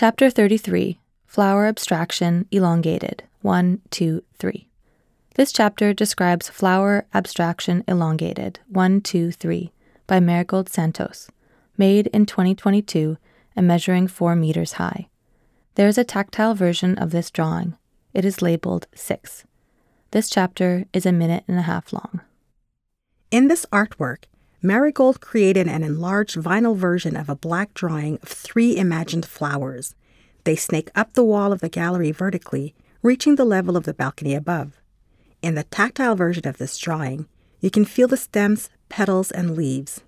Chapter 33 Flower Abstraction Elongated 1, 2, 3. This chapter describes Flower Abstraction Elongated 1, 2, 3 by Marigold Santos, made in 2022 and measuring 4 meters high. There is a tactile version of this drawing. It is labeled 6. This chapter is a minute and a half long. In this artwork, Marigold created an enlarged vinyl version of a black drawing of three imagined flowers. They snake up the wall of the gallery vertically, reaching the level of the balcony above. In the tactile version of this drawing, you can feel the stems, petals, and leaves.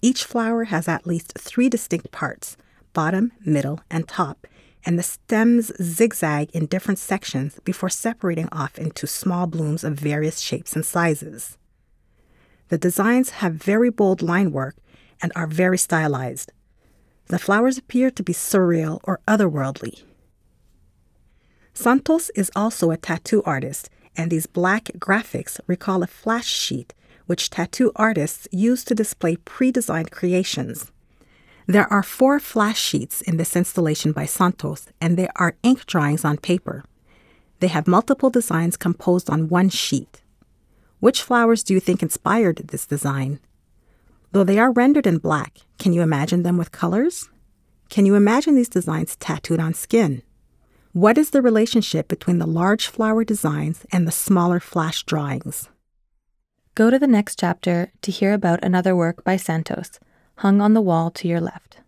Each flower has at least three distinct parts bottom, middle, and top, and the stems zigzag in different sections before separating off into small blooms of various shapes and sizes. The designs have very bold line work and are very stylized. The flowers appear to be surreal or otherworldly. Santos is also a tattoo artist, and these black graphics recall a flash sheet which tattoo artists use to display pre designed creations. There are four flash sheets in this installation by Santos, and they are ink drawings on paper. They have multiple designs composed on one sheet. Which flowers do you think inspired this design? Though they are rendered in black, can you imagine them with colors? Can you imagine these designs tattooed on skin? What is the relationship between the large flower designs and the smaller flash drawings? Go to the next chapter to hear about another work by Santos, hung on the wall to your left.